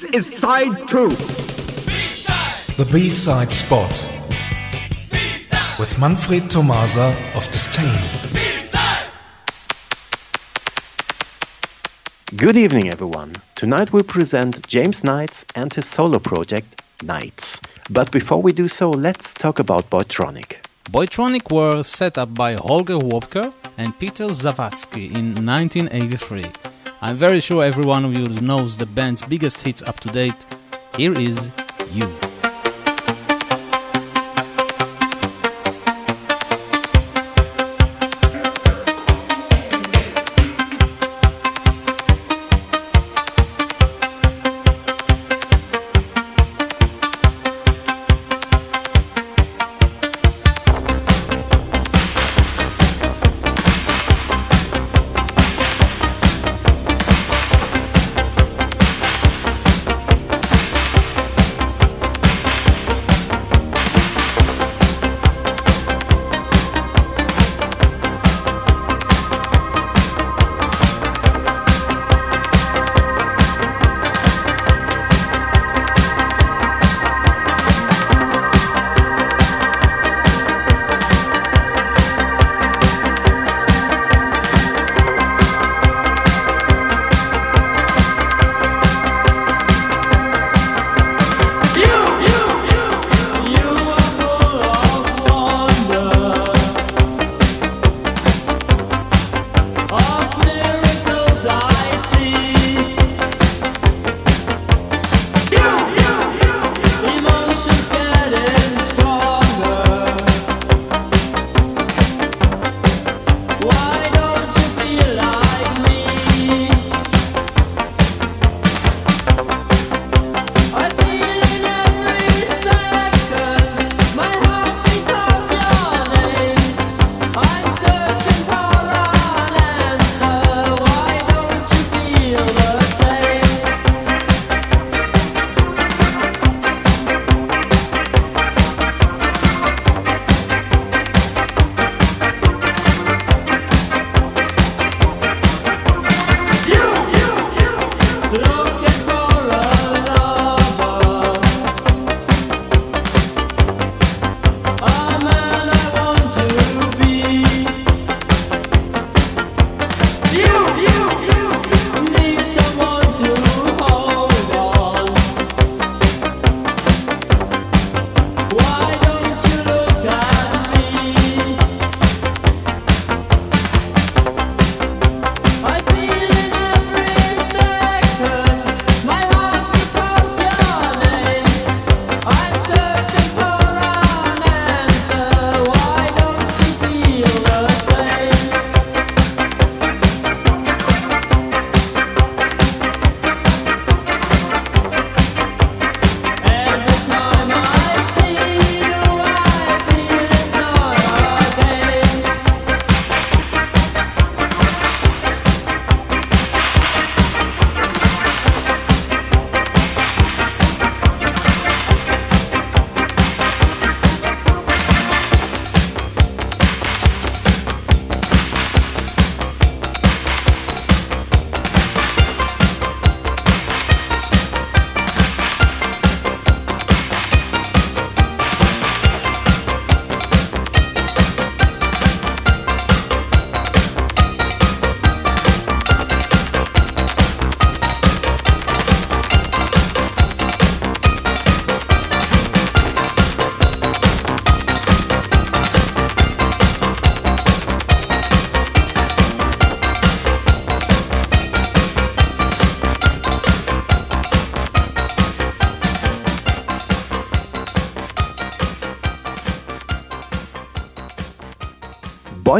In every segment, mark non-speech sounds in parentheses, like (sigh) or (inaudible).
This is side two. The B-side spot with Manfred Tomasa of Disdain. Good evening, everyone. Tonight we present James Knights and his solo project, Knights. But before we do so, let's talk about Boytronic. Boytronic were set up by Holger Wobker and Peter Zawadzki in 1983. I'm very sure every one of you knows the band's biggest hits up to date. Here is You.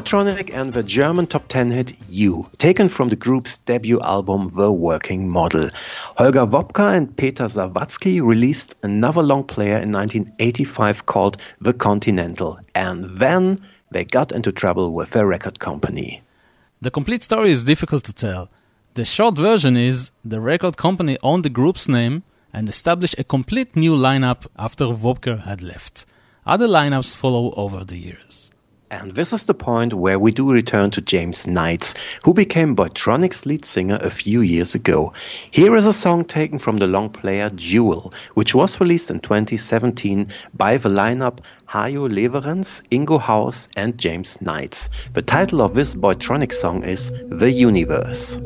Boytronic and the German top 10 hit You, taken from the group's debut album The Working Model. Holger Wobker and Peter Zawadzki released another long player in 1985 called The Continental, and then they got into trouble with their record company. The complete story is difficult to tell. The short version is the record company owned the group's name and established a complete new lineup after Wobker had left. Other lineups follow over the years. And this is the point where we do return to James Knights, who became Boytronic's lead singer a few years ago. Here is a song taken from the long player Jewel, which was released in 2017 by the lineup Hayo Lewerentz, Ingo Haus, and James Knights. The title of this Boytronic song is The Universe.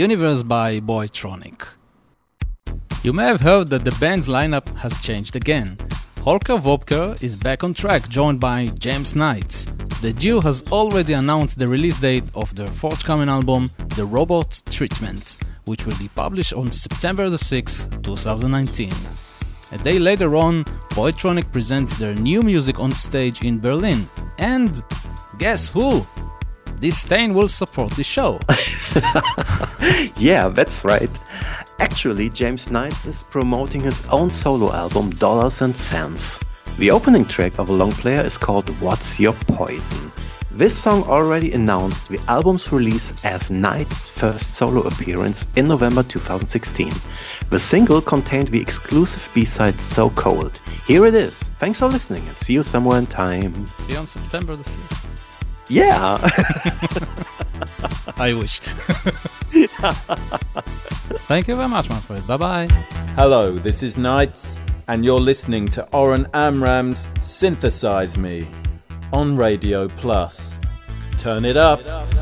Universe by Boytronic. You may have heard that the band's lineup has changed again. Holger Wobker is back on track, joined by James Knights. The duo has already announced the release date of their forthcoming album, The Robot Treatment, which will be published on September the 6th, 2019. A day later on, Boytronic presents their new music on stage in Berlin. And guess who? This Disdain will support the show. (laughs) (laughs) yeah, that's right. Actually, James Knights is promoting his own solo album Dollars and Cents. The opening track of a long player is called What's Your Poison. This song already announced the album's release as Knight's first solo appearance in November 2016. The single contained the exclusive B-side So Cold. Here it is. Thanks for listening and see you somewhere in time. See you on September the 6th. Yeah. (laughs) (laughs) I wish. (laughs) Thank you very much, my friend. Bye bye. Hello, this is Knights, and you're listening to Oren Amram's Synthesize Me on Radio Plus. Turn it up. Why the